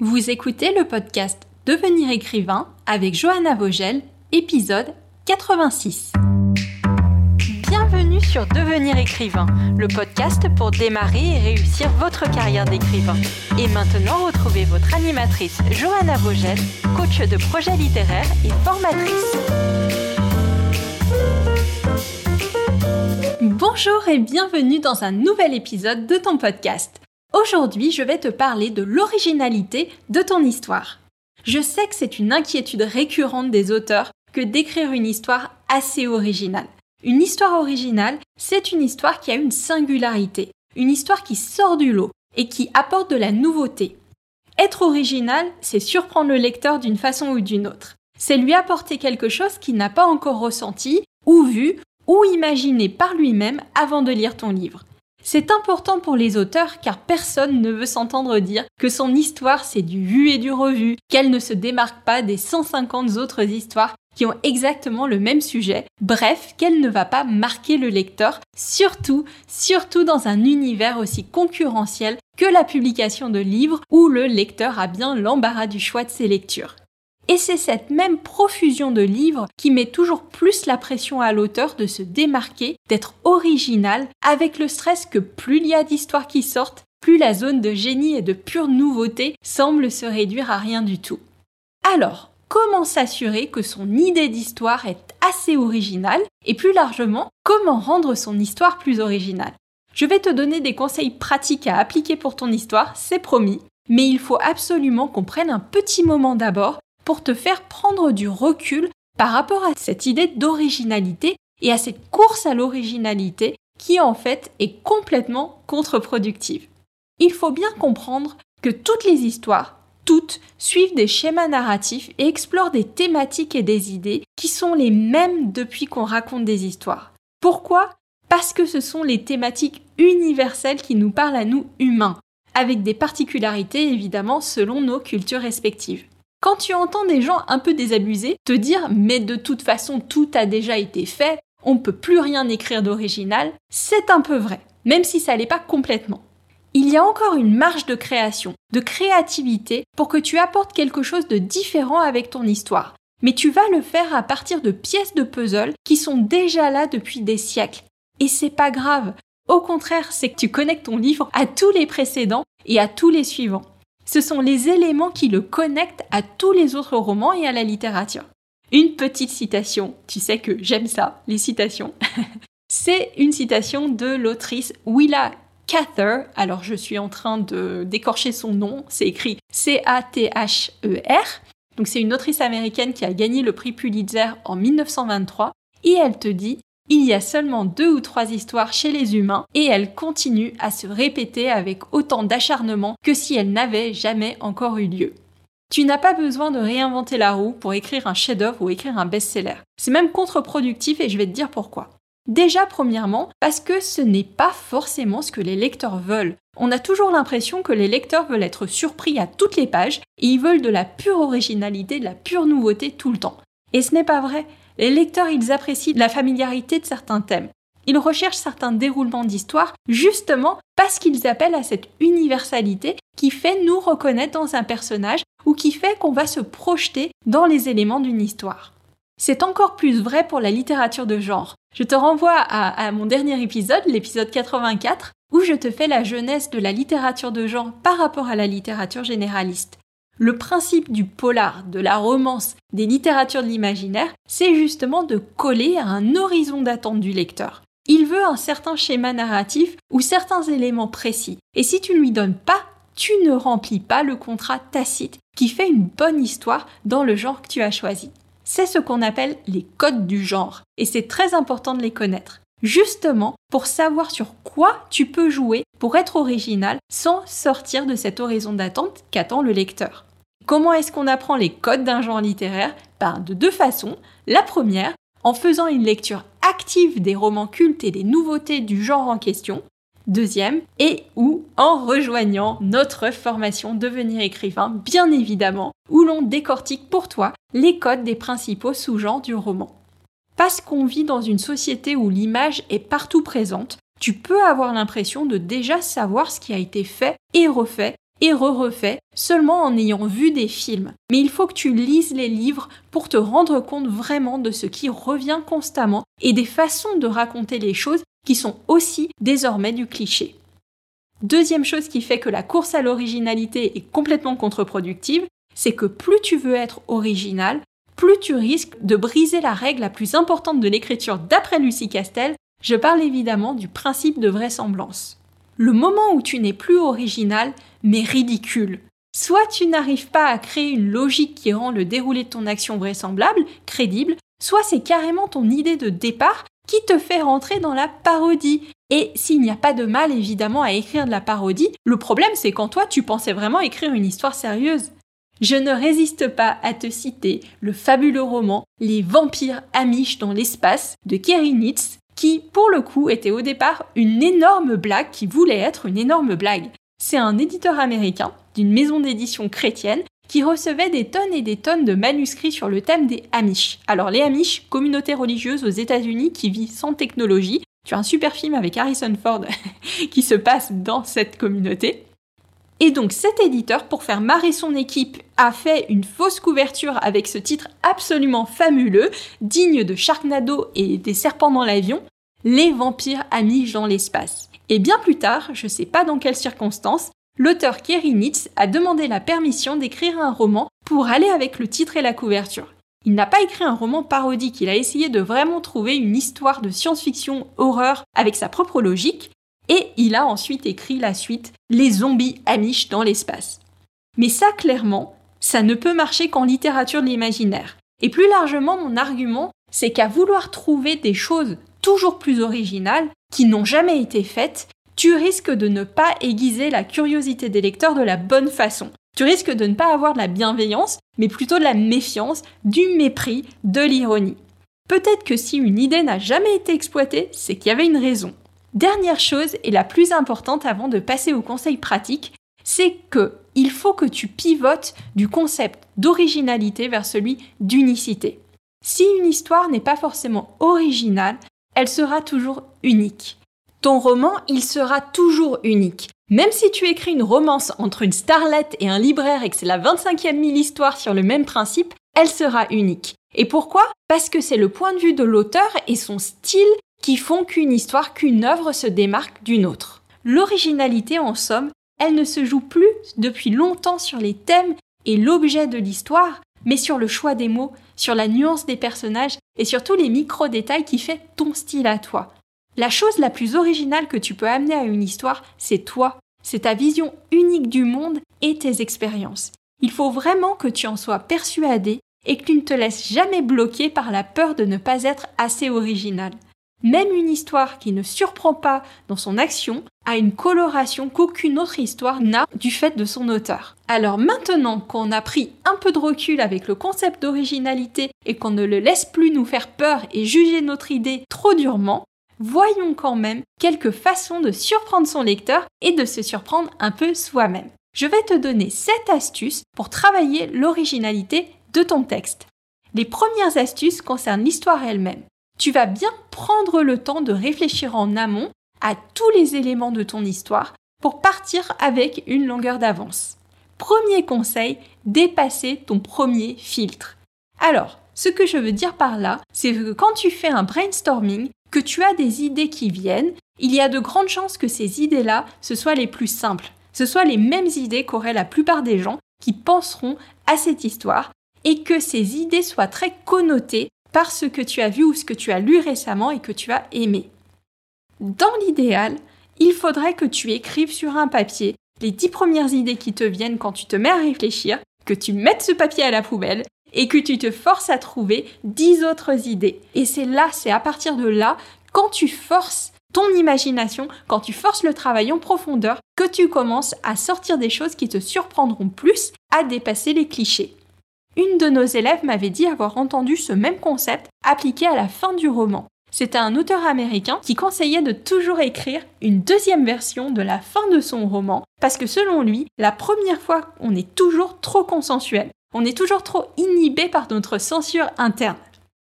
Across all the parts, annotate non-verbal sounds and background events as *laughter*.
Vous écoutez le podcast Devenir écrivain avec Johanna Vogel, épisode 86. Bienvenue sur Devenir écrivain, le podcast pour démarrer et réussir votre carrière d'écrivain. Et maintenant, retrouvez votre animatrice Johanna Vogel, coach de projet littéraire et formatrice. Bonjour et bienvenue dans un nouvel épisode de ton podcast. Aujourd'hui, je vais te parler de l'originalité de ton histoire. Je sais que c'est une inquiétude récurrente des auteurs que d'écrire une histoire assez originale. Une histoire originale, c'est une histoire qui a une singularité, une histoire qui sort du lot et qui apporte de la nouveauté. Être original, c'est surprendre le lecteur d'une façon ou d'une autre. C'est lui apporter quelque chose qu'il n'a pas encore ressenti, ou vu, ou imaginé par lui-même avant de lire ton livre. C'est important pour les auteurs car personne ne veut s'entendre dire que son histoire c'est du vu et du revu, qu'elle ne se démarque pas des 150 autres histoires qui ont exactement le même sujet, bref, qu'elle ne va pas marquer le lecteur, surtout, surtout dans un univers aussi concurrentiel que la publication de livres où le lecteur a bien l'embarras du choix de ses lectures. Et c'est cette même profusion de livres qui met toujours plus la pression à l'auteur de se démarquer, d'être original, avec le stress que plus il y a d'histoires qui sortent, plus la zone de génie et de pure nouveauté semble se réduire à rien du tout. Alors, comment s'assurer que son idée d'histoire est assez originale et plus largement, comment rendre son histoire plus originale? Je vais te donner des conseils pratiques à appliquer pour ton histoire, c'est promis, mais il faut absolument qu'on prenne un petit moment d'abord pour te faire prendre du recul par rapport à cette idée d'originalité et à cette course à l'originalité qui en fait est complètement contre-productive. Il faut bien comprendre que toutes les histoires, toutes, suivent des schémas narratifs et explorent des thématiques et des idées qui sont les mêmes depuis qu'on raconte des histoires. Pourquoi? Parce que ce sont les thématiques universelles qui nous parlent à nous humains, avec des particularités évidemment selon nos cultures respectives. Quand tu entends des gens un peu désabusés te dire mais de toute façon tout a déjà été fait, on ne peut plus rien écrire d'original, c'est un peu vrai, même si ça l'est pas complètement. Il y a encore une marge de création, de créativité pour que tu apportes quelque chose de différent avec ton histoire. Mais tu vas le faire à partir de pièces de puzzle qui sont déjà là depuis des siècles. Et c'est pas grave. Au contraire, c'est que tu connectes ton livre à tous les précédents et à tous les suivants ce sont les éléments qui le connectent à tous les autres romans et à la littérature. Une petite citation, tu sais que j'aime ça, les citations. *laughs* C'est une citation de l'autrice Willa Cather. Alors je suis en train de d'écorcher son nom, c'est écrit C-A-T-H-E-R. Donc c'est une autrice américaine qui a gagné le prix Pulitzer en 1923 et elle te dit il y a seulement deux ou trois histoires chez les humains et elles continuent à se répéter avec autant d'acharnement que si elles n'avaient jamais encore eu lieu. Tu n'as pas besoin de réinventer la roue pour écrire un chef-d'œuvre ou écrire un best-seller. C'est même contre-productif et je vais te dire pourquoi. Déjà, premièrement, parce que ce n'est pas forcément ce que les lecteurs veulent. On a toujours l'impression que les lecteurs veulent être surpris à toutes les pages et ils veulent de la pure originalité, de la pure nouveauté tout le temps. Et ce n'est pas vrai. Les lecteurs, ils apprécient la familiarité de certains thèmes. Ils recherchent certains déroulements d'histoire justement parce qu'ils appellent à cette universalité qui fait nous reconnaître dans un personnage ou qui fait qu'on va se projeter dans les éléments d'une histoire. C'est encore plus vrai pour la littérature de genre. Je te renvoie à, à mon dernier épisode, l'épisode 84, où je te fais la jeunesse de la littérature de genre par rapport à la littérature généraliste. Le principe du polar, de la romance, des littératures de l'imaginaire, c'est justement de coller à un horizon d'attente du lecteur. Il veut un certain schéma narratif ou certains éléments précis. Et si tu ne lui donnes pas, tu ne remplis pas le contrat tacite qui fait une bonne histoire dans le genre que tu as choisi. C'est ce qu'on appelle les codes du genre. Et c'est très important de les connaître. Justement pour savoir sur quoi tu peux jouer pour être original sans sortir de cet horizon d'attente qu'attend le lecteur. Comment est-ce qu'on apprend les codes d'un genre littéraire ben, De deux façons. La première, en faisant une lecture active des romans cultes et des nouveautés du genre en question. Deuxième, et ou en rejoignant notre formation Devenir écrivain, bien évidemment, où l'on décortique pour toi les codes des principaux sous-genres du roman. Parce qu'on vit dans une société où l'image est partout présente, tu peux avoir l'impression de déjà savoir ce qui a été fait et refait et re-refait seulement en ayant vu des films. Mais il faut que tu lises les livres pour te rendre compte vraiment de ce qui revient constamment et des façons de raconter les choses qui sont aussi désormais du cliché. Deuxième chose qui fait que la course à l'originalité est complètement contre-productive, c'est que plus tu veux être original, plus tu risques de briser la règle la plus importante de l'écriture d'après Lucie Castel, je parle évidemment du principe de vraisemblance. Le moment où tu n'es plus original, mais ridicule. Soit tu n'arrives pas à créer une logique qui rend le déroulé de ton action vraisemblable, crédible, soit c'est carrément ton idée de départ qui te fait rentrer dans la parodie. Et s'il n'y a pas de mal évidemment à écrire de la parodie, le problème c'est quand toi tu pensais vraiment écrire une histoire sérieuse. Je ne résiste pas à te citer le fabuleux roman Les vampires amiches dans l'espace de Kerry Nitz, qui pour le coup était au départ une énorme blague qui voulait être une énorme blague. C'est un éditeur américain d'une maison d'édition chrétienne qui recevait des tonnes et des tonnes de manuscrits sur le thème des Amish. Alors les Amish, communauté religieuse aux États-Unis qui vit sans technologie. Tu as un super film avec Harrison Ford *laughs* qui se passe dans cette communauté. Et donc cet éditeur, pour faire marrer son équipe, a fait une fausse couverture avec ce titre absolument fabuleux, digne de Sharknado et des serpents dans l'avion, Les vampires amiches dans l'espace. Et bien plus tard, je sais pas dans quelles circonstances, l'auteur Kerry Nitz a demandé la permission d'écrire un roman pour aller avec le titre et la couverture. Il n'a pas écrit un roman parodique, il a essayé de vraiment trouver une histoire de science-fiction horreur avec sa propre logique, et il a ensuite écrit la suite Les zombies amish dans l'espace. Mais ça, clairement, ça ne peut marcher qu'en littérature de l'imaginaire. Et plus largement, mon argument, c'est qu'à vouloir trouver des choses toujours plus originales, qui n'ont jamais été faites, tu risques de ne pas aiguiser la curiosité des lecteurs de la bonne façon. Tu risques de ne pas avoir de la bienveillance, mais plutôt de la méfiance, du mépris, de l'ironie. Peut-être que si une idée n'a jamais été exploitée, c'est qu'il y avait une raison. Dernière chose et la plus importante avant de passer au conseil pratique, c'est que il faut que tu pivotes du concept d'originalité vers celui d'unicité. Si une histoire n'est pas forcément originale, elle sera toujours unique. Ton roman, il sera toujours unique. Même si tu écris une romance entre une starlette et un libraire et que c'est la 25e mille histoire sur le même principe, elle sera unique. Et pourquoi? Parce que c'est le point de vue de l'auteur et son style qui font qu'une histoire, qu'une œuvre se démarque d'une autre. L'originalité, en somme, elle ne se joue plus depuis longtemps sur les thèmes et l'objet de l'histoire, mais sur le choix des mots, sur la nuance des personnages et sur tous les micro-détails qui fait ton style à toi. La chose la plus originale que tu peux amener à une histoire, c'est toi, c'est ta vision unique du monde et tes expériences. Il faut vraiment que tu en sois persuadé et que tu ne te laisses jamais bloquer par la peur de ne pas être assez original. Même une histoire qui ne surprend pas dans son action a une coloration qu'aucune autre histoire n'a du fait de son auteur. Alors maintenant qu'on a pris un peu de recul avec le concept d'originalité et qu'on ne le laisse plus nous faire peur et juger notre idée trop durement, voyons quand même quelques façons de surprendre son lecteur et de se surprendre un peu soi-même. Je vais te donner 7 astuces pour travailler l'originalité de ton texte. Les premières astuces concernent l'histoire elle-même tu vas bien prendre le temps de réfléchir en amont à tous les éléments de ton histoire pour partir avec une longueur d'avance. Premier conseil, dépasser ton premier filtre. Alors, ce que je veux dire par là, c'est que quand tu fais un brainstorming, que tu as des idées qui viennent, il y a de grandes chances que ces idées-là, ce soient les plus simples. Ce soient les mêmes idées qu'auraient la plupart des gens qui penseront à cette histoire et que ces idées soient très connotées par ce que tu as vu ou ce que tu as lu récemment et que tu as aimé. Dans l'idéal, il faudrait que tu écrives sur un papier les dix premières idées qui te viennent quand tu te mets à réfléchir, que tu mettes ce papier à la poubelle et que tu te forces à trouver dix autres idées. Et c'est là, c'est à partir de là, quand tu forces ton imagination, quand tu forces le travail en profondeur, que tu commences à sortir des choses qui te surprendront plus, à dépasser les clichés. Une de nos élèves m'avait dit avoir entendu ce même concept appliqué à la fin du roman. C'était un auteur américain qui conseillait de toujours écrire une deuxième version de la fin de son roman, parce que selon lui, la première fois, on est toujours trop consensuel, on est toujours trop inhibé par notre censure interne.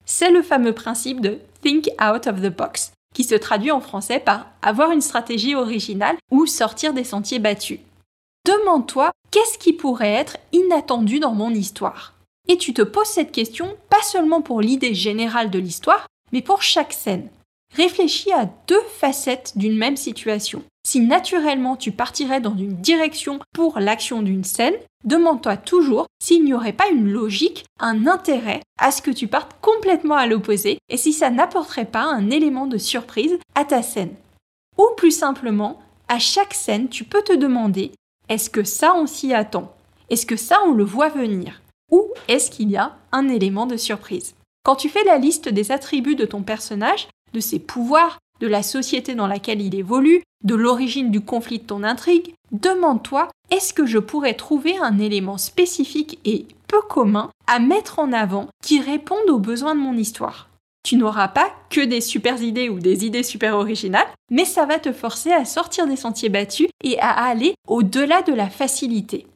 C'est le fameux principe de think out of the box, qui se traduit en français par avoir une stratégie originale ou sortir des sentiers battus. demande-toi qu'est-ce qui pourrait être inattendu dans mon histoire? Et tu te poses cette question pas seulement pour l'idée générale de l'histoire, mais pour chaque scène. Réfléchis à deux facettes d'une même situation. Si naturellement tu partirais dans une direction pour l'action d'une scène, demande-toi toujours s'il n'y aurait pas une logique, un intérêt à ce que tu partes complètement à l'opposé et si ça n'apporterait pas un élément de surprise à ta scène. Ou plus simplement, à chaque scène, tu peux te demander est-ce que ça on s'y attend? Est-ce que ça on le voit venir? Ou est-ce qu'il y a un élément de surprise? Quand tu fais la liste des attributs de ton personnage, de ses pouvoirs, de la société dans laquelle il évolue, de l'origine du conflit de ton intrigue, demande-toi est-ce que je pourrais trouver un élément spécifique et peu commun à mettre en avant qui réponde aux besoins de mon histoire? Tu n'auras pas que des super idées ou des idées super originales, mais ça va te forcer à sortir des sentiers battus et à aller au-delà de la facilité.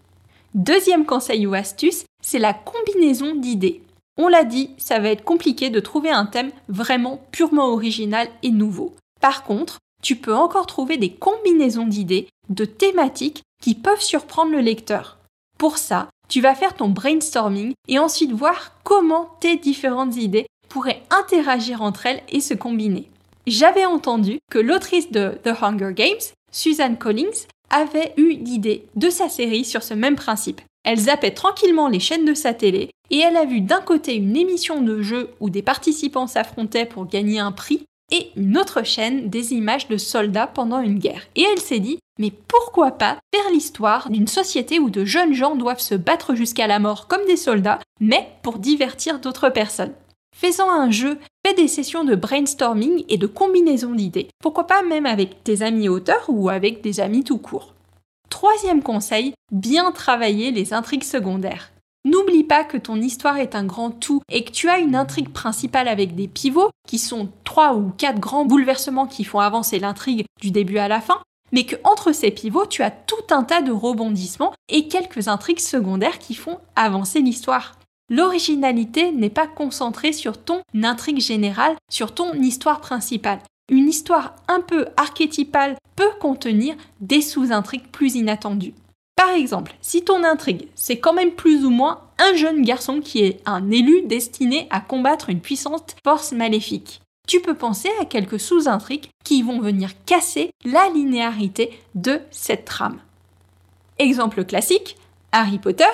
Deuxième conseil ou astuce, c'est la combinaison d'idées. On l'a dit, ça va être compliqué de trouver un thème vraiment purement original et nouveau. Par contre, tu peux encore trouver des combinaisons d'idées, de thématiques qui peuvent surprendre le lecteur. Pour ça, tu vas faire ton brainstorming et ensuite voir comment tes différentes idées pourraient interagir entre elles et se combiner. J'avais entendu que l'autrice de The Hunger Games, Suzanne Collins, avait eu l'idée de sa série sur ce même principe. Elle zappait tranquillement les chaînes de sa télé et elle a vu d'un côté une émission de jeu où des participants s'affrontaient pour gagner un prix et une autre chaîne des images de soldats pendant une guerre. Et elle s'est dit, mais pourquoi pas faire l'histoire d'une société où de jeunes gens doivent se battre jusqu'à la mort comme des soldats, mais pour divertir d'autres personnes. Faisant un jeu, fais des sessions de brainstorming et de combinaison d'idées. Pourquoi pas même avec tes amis auteurs ou avec des amis tout court. Troisième conseil, bien travailler les intrigues secondaires. N'oublie pas que ton histoire est un grand tout et que tu as une intrigue principale avec des pivots, qui sont trois ou quatre grands bouleversements qui font avancer l'intrigue du début à la fin, mais que entre ces pivots, tu as tout un tas de rebondissements et quelques intrigues secondaires qui font avancer l'histoire. L'originalité n'est pas concentrée sur ton intrigue générale, sur ton histoire principale. Une histoire un peu archétypale peut contenir des sous-intrigues plus inattendues. Par exemple, si ton intrigue, c'est quand même plus ou moins un jeune garçon qui est un élu destiné à combattre une puissante force maléfique, tu peux penser à quelques sous-intrigues qui vont venir casser la linéarité de cette trame. Exemple classique, Harry Potter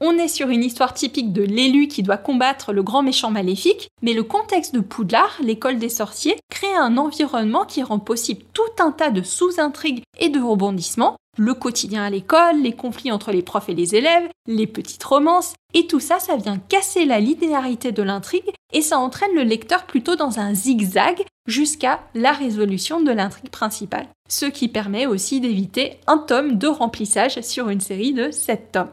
on est sur une histoire typique de l'élu qui doit combattre le grand méchant maléfique, mais le contexte de Poudlard, l'école des sorciers, crée un environnement qui rend possible tout un tas de sous-intrigues et de rebondissements, le quotidien à l'école, les conflits entre les profs et les élèves, les petites romances, et tout ça, ça vient casser la linéarité de l'intrigue et ça entraîne le lecteur plutôt dans un zigzag jusqu'à la résolution de l'intrigue principale. Ce qui permet aussi d'éviter un tome de remplissage sur une série de 7 tomes.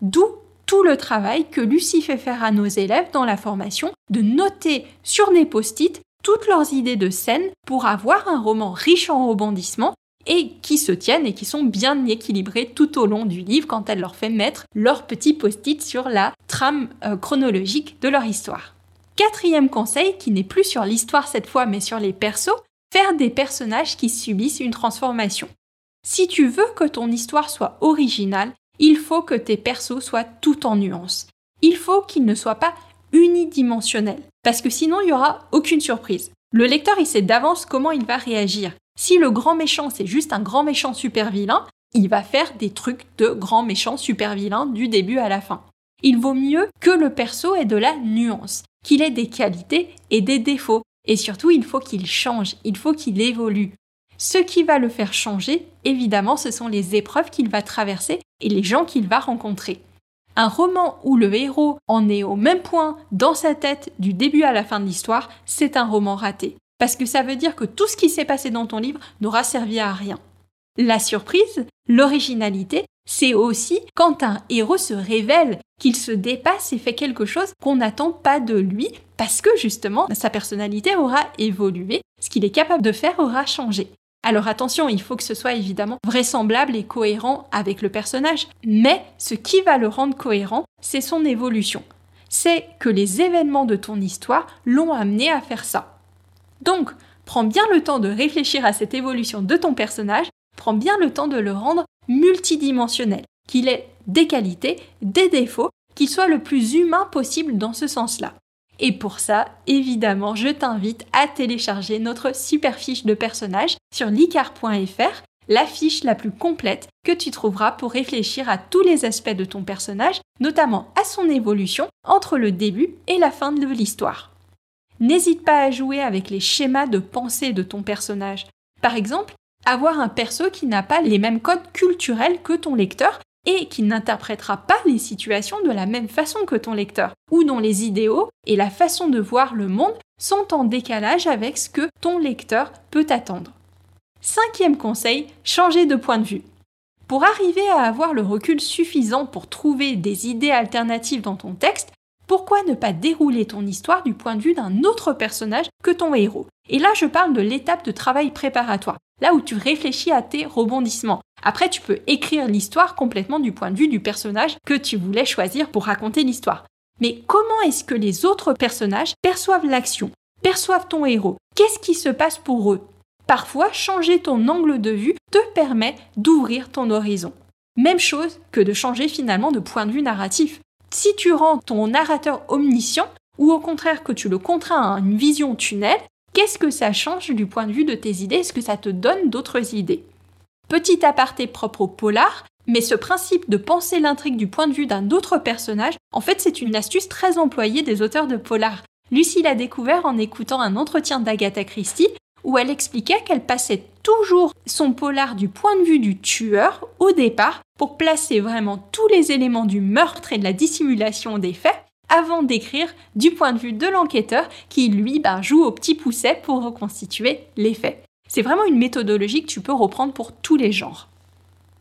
D'où tout le travail que Lucie fait faire à nos élèves dans la formation de noter sur des post-it toutes leurs idées de scène pour avoir un roman riche en rebondissements et qui se tiennent et qui sont bien équilibrés tout au long du livre quand elle leur fait mettre leurs petits post-it sur la trame euh, chronologique de leur histoire. Quatrième conseil, qui n'est plus sur l'histoire cette fois mais sur les persos, faire des personnages qui subissent une transformation. Si tu veux que ton histoire soit originale, il faut que tes persos soient tout en nuances. Il faut qu'ils ne soient pas unidimensionnels, parce que sinon il n'y aura aucune surprise. Le lecteur, il sait d'avance comment il va réagir. Si le grand méchant, c'est juste un grand méchant super vilain, il va faire des trucs de grand méchant super vilain du début à la fin. Il vaut mieux que le perso ait de la nuance, qu'il ait des qualités et des défauts. Et surtout, il faut qu'il change, il faut qu'il évolue. Ce qui va le faire changer, évidemment, ce sont les épreuves qu'il va traverser et les gens qu'il va rencontrer. Un roman où le héros en est au même point dans sa tête du début à la fin de l'histoire, c'est un roman raté. Parce que ça veut dire que tout ce qui s'est passé dans ton livre n'aura servi à rien. La surprise, l'originalité, c'est aussi quand un héros se révèle, qu'il se dépasse et fait quelque chose qu'on n'attend pas de lui, parce que justement sa personnalité aura évolué, ce qu'il est capable de faire aura changé. Alors attention, il faut que ce soit évidemment vraisemblable et cohérent avec le personnage, mais ce qui va le rendre cohérent, c'est son évolution. C'est que les événements de ton histoire l'ont amené à faire ça. Donc, prends bien le temps de réfléchir à cette évolution de ton personnage, prends bien le temps de le rendre multidimensionnel, qu'il ait des qualités, des défauts, qu'il soit le plus humain possible dans ce sens-là. Et pour ça, évidemment, je t'invite à télécharger notre super fiche de personnage sur licar.fr, la fiche la plus complète que tu trouveras pour réfléchir à tous les aspects de ton personnage, notamment à son évolution entre le début et la fin de l'histoire. N'hésite pas à jouer avec les schémas de pensée de ton personnage. Par exemple, avoir un perso qui n'a pas les mêmes codes culturels que ton lecteur et qui n'interprétera pas les situations de la même façon que ton lecteur, ou dont les idéaux et la façon de voir le monde sont en décalage avec ce que ton lecteur peut attendre. Cinquième conseil, changer de point de vue. Pour arriver à avoir le recul suffisant pour trouver des idées alternatives dans ton texte, pourquoi ne pas dérouler ton histoire du point de vue d'un autre personnage que ton héros? Et là, je parle de l'étape de travail préparatoire, là où tu réfléchis à tes rebondissements. Après, tu peux écrire l'histoire complètement du point de vue du personnage que tu voulais choisir pour raconter l'histoire. Mais comment est-ce que les autres personnages perçoivent l'action, perçoivent ton héros? Qu'est-ce qui se passe pour eux? Parfois, changer ton angle de vue te permet d'ouvrir ton horizon. Même chose que de changer finalement de point de vue narratif. Si tu rends ton narrateur omniscient, ou au contraire que tu le contrains à une vision tunnel, qu'est-ce que ça change du point de vue de tes idées? Est-ce que ça te donne d'autres idées? Petit aparté propre au polar, mais ce principe de penser l'intrigue du point de vue d'un autre personnage, en fait c'est une astuce très employée des auteurs de polar. Lucie l'a découvert en écoutant un entretien d'Agatha Christie où elle expliquait qu'elle passait toujours son polar du point de vue du tueur au départ pour placer vraiment tous les éléments du meurtre et de la dissimulation des faits avant d'écrire du point de vue de l'enquêteur qui lui bah, joue au petit pousset pour reconstituer les faits. C'est vraiment une méthodologie que tu peux reprendre pour tous les genres.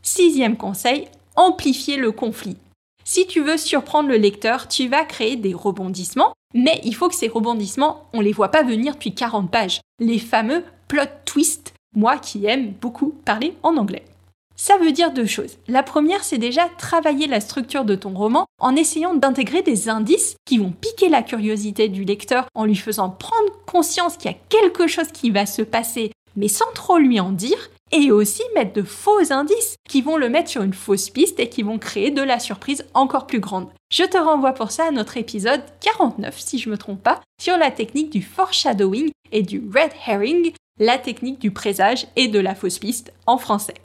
Sixième conseil, amplifier le conflit. Si tu veux surprendre le lecteur, tu vas créer des rebondissements, mais il faut que ces rebondissements, on les voit pas venir depuis 40 pages. Les fameux plot twists, moi qui aime beaucoup parler en anglais. Ça veut dire deux choses. La première, c'est déjà travailler la structure de ton roman en essayant d'intégrer des indices qui vont piquer la curiosité du lecteur en lui faisant prendre conscience qu'il y a quelque chose qui va se passer mais sans trop lui en dire, et aussi mettre de faux indices qui vont le mettre sur une fausse piste et qui vont créer de la surprise encore plus grande. Je te renvoie pour ça à notre épisode 49, si je ne me trompe pas, sur la technique du foreshadowing et du red herring, la technique du présage et de la fausse piste en français.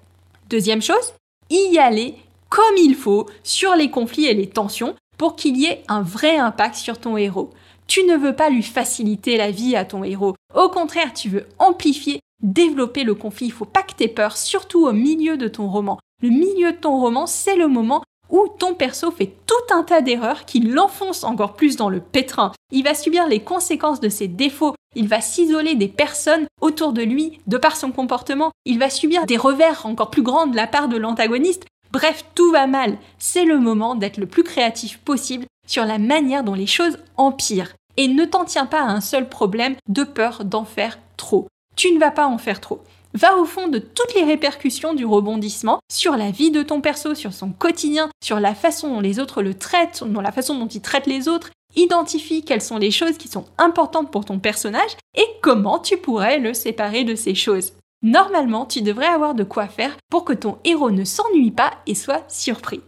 Deuxième chose, y aller comme il faut sur les conflits et les tensions pour qu'il y ait un vrai impact sur ton héros. Tu ne veux pas lui faciliter la vie à ton héros. Au contraire, tu veux amplifier développer le conflit. Il faut pas que tu aies peur, surtout au milieu de ton roman. Le milieu de ton roman, c'est le moment où ton perso fait tout un tas d'erreurs qui l'enfoncent encore plus dans le pétrin. Il va subir les conséquences de ses défauts, il va s'isoler des personnes autour de lui de par son comportement, il va subir des revers encore plus grands de la part de l'antagoniste. Bref, tout va mal. C'est le moment d'être le plus créatif possible sur la manière dont les choses empirent. Et ne t'en tiens pas à un seul problème de peur d'en faire trop tu ne vas pas en faire trop. Va au fond de toutes les répercussions du rebondissement sur la vie de ton perso, sur son quotidien, sur la façon dont les autres le traitent, sur la façon dont il traite les autres. Identifie quelles sont les choses qui sont importantes pour ton personnage et comment tu pourrais le séparer de ces choses. Normalement, tu devrais avoir de quoi faire pour que ton héros ne s'ennuie pas et soit surpris.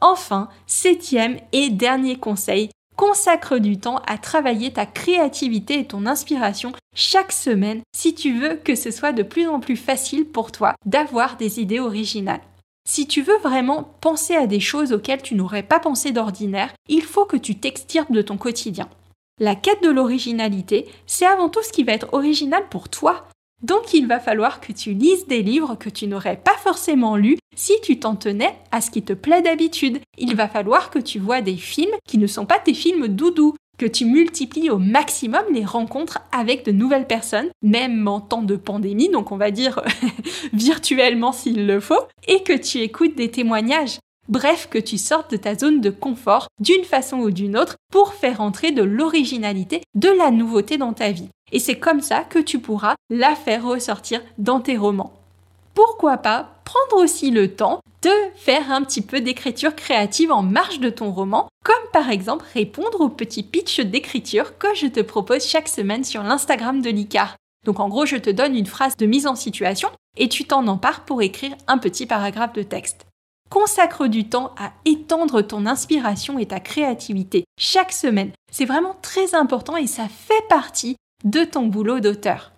Enfin, septième et dernier conseil, Consacre du temps à travailler ta créativité et ton inspiration chaque semaine si tu veux que ce soit de plus en plus facile pour toi d'avoir des idées originales. Si tu veux vraiment penser à des choses auxquelles tu n'aurais pas pensé d'ordinaire, il faut que tu t'extirpes de ton quotidien. La quête de l'originalité, c'est avant tout ce qui va être original pour toi, donc il va falloir que tu lises des livres que tu n'aurais pas forcément lus si tu t'en tenais à ce qui te plaît d'habitude. Il va falloir que tu vois des films qui ne sont pas tes films doudou, que tu multiplies au maximum les rencontres avec de nouvelles personnes, même en temps de pandémie, donc on va dire *laughs* virtuellement s'il le faut, et que tu écoutes des témoignages. Bref, que tu sortes de ta zone de confort d'une façon ou d'une autre pour faire entrer de l'originalité, de la nouveauté dans ta vie. Et c'est comme ça que tu pourras la faire ressortir dans tes romans. Pourquoi pas prendre aussi le temps de faire un petit peu d'écriture créative en marge de ton roman, comme par exemple répondre au petit pitch d'écriture que je te propose chaque semaine sur l'Instagram de l'ICAR. Donc en gros, je te donne une phrase de mise en situation et tu t'en empares pour écrire un petit paragraphe de texte. Consacre du temps à étendre ton inspiration et ta créativité chaque semaine. C'est vraiment très important et ça fait partie de ton boulot d'auteur.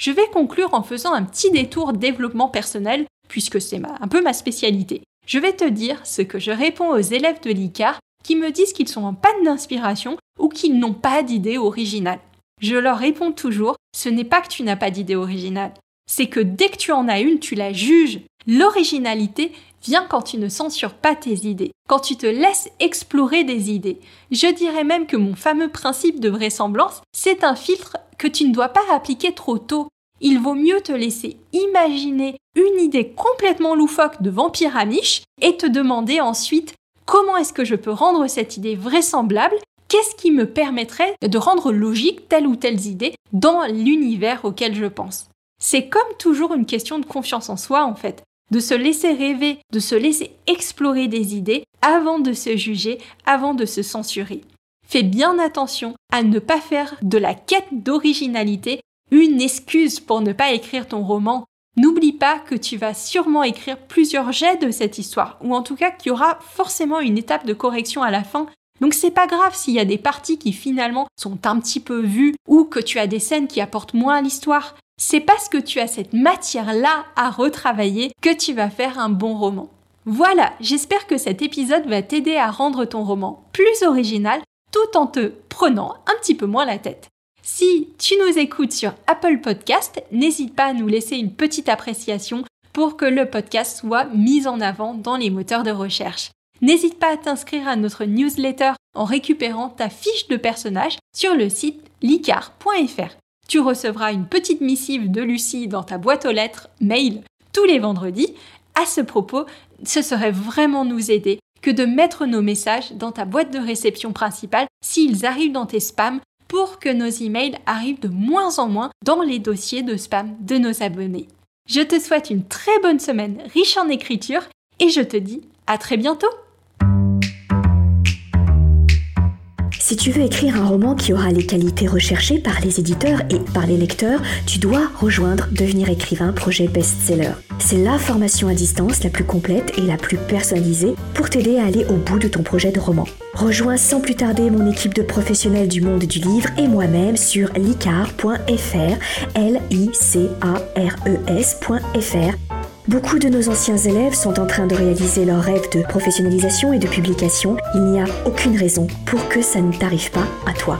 Je vais conclure en faisant un petit détour développement personnel puisque c'est un peu ma spécialité. Je vais te dire ce que je réponds aux élèves de l'ICAR qui me disent qu'ils sont en panne d'inspiration ou qu'ils n'ont pas d'idée originale. Je leur réponds toujours, ce n'est pas que tu n'as pas d'idée originale, c'est que dès que tu en as une, tu la juges. L'originalité vient quand tu ne censures pas tes idées, quand tu te laisses explorer des idées. Je dirais même que mon fameux principe de vraisemblance, c'est un filtre que tu ne dois pas appliquer trop tôt. Il vaut mieux te laisser imaginer une idée complètement loufoque de vampire amiche et te demander ensuite comment est-ce que je peux rendre cette idée vraisemblable? Qu'est-ce qui me permettrait de rendre logique telle ou telle idée dans l'univers auquel je pense? C'est comme toujours une question de confiance en soi en fait, de se laisser rêver, de se laisser explorer des idées avant de se juger, avant de se censurer. Fais bien attention à ne pas faire de la quête d'originalité une excuse pour ne pas écrire ton roman N'oublie pas que tu vas sûrement écrire plusieurs jets de cette histoire, ou en tout cas qu'il y aura forcément une étape de correction à la fin. Donc c'est pas grave s'il y a des parties qui finalement sont un petit peu vues ou que tu as des scènes qui apportent moins à l'histoire. C'est parce que tu as cette matière-là à retravailler que tu vas faire un bon roman. Voilà, j'espère que cet épisode va t'aider à rendre ton roman plus original tout en te prenant un petit peu moins la tête. Si tu nous écoutes sur Apple Podcast, n'hésite pas à nous laisser une petite appréciation pour que le podcast soit mis en avant dans les moteurs de recherche. N'hésite pas à t'inscrire à notre newsletter en récupérant ta fiche de personnage sur le site licar.fr. Tu recevras une petite missive de Lucie dans ta boîte aux lettres mail tous les vendredis. À ce propos, ce serait vraiment nous aider que de mettre nos messages dans ta boîte de réception principale s'ils arrivent dans tes spams pour que nos emails arrivent de moins en moins dans les dossiers de spam de nos abonnés. Je te souhaite une très bonne semaine riche en écriture et je te dis à très bientôt Si tu veux écrire un roman qui aura les qualités recherchées par les éditeurs et par les lecteurs, tu dois rejoindre Devenir écrivain projet best-seller. C'est la formation à distance la plus complète et la plus personnalisée pour t'aider à aller au bout de ton projet de roman. Rejoins sans plus tarder mon équipe de professionnels du monde du livre et moi-même sur licar.fr, l i c a r e s.fr Beaucoup de nos anciens élèves sont en train de réaliser leur rêve de professionnalisation et de publication. Il n'y a aucune raison pour que ça ne t'arrive pas à toi.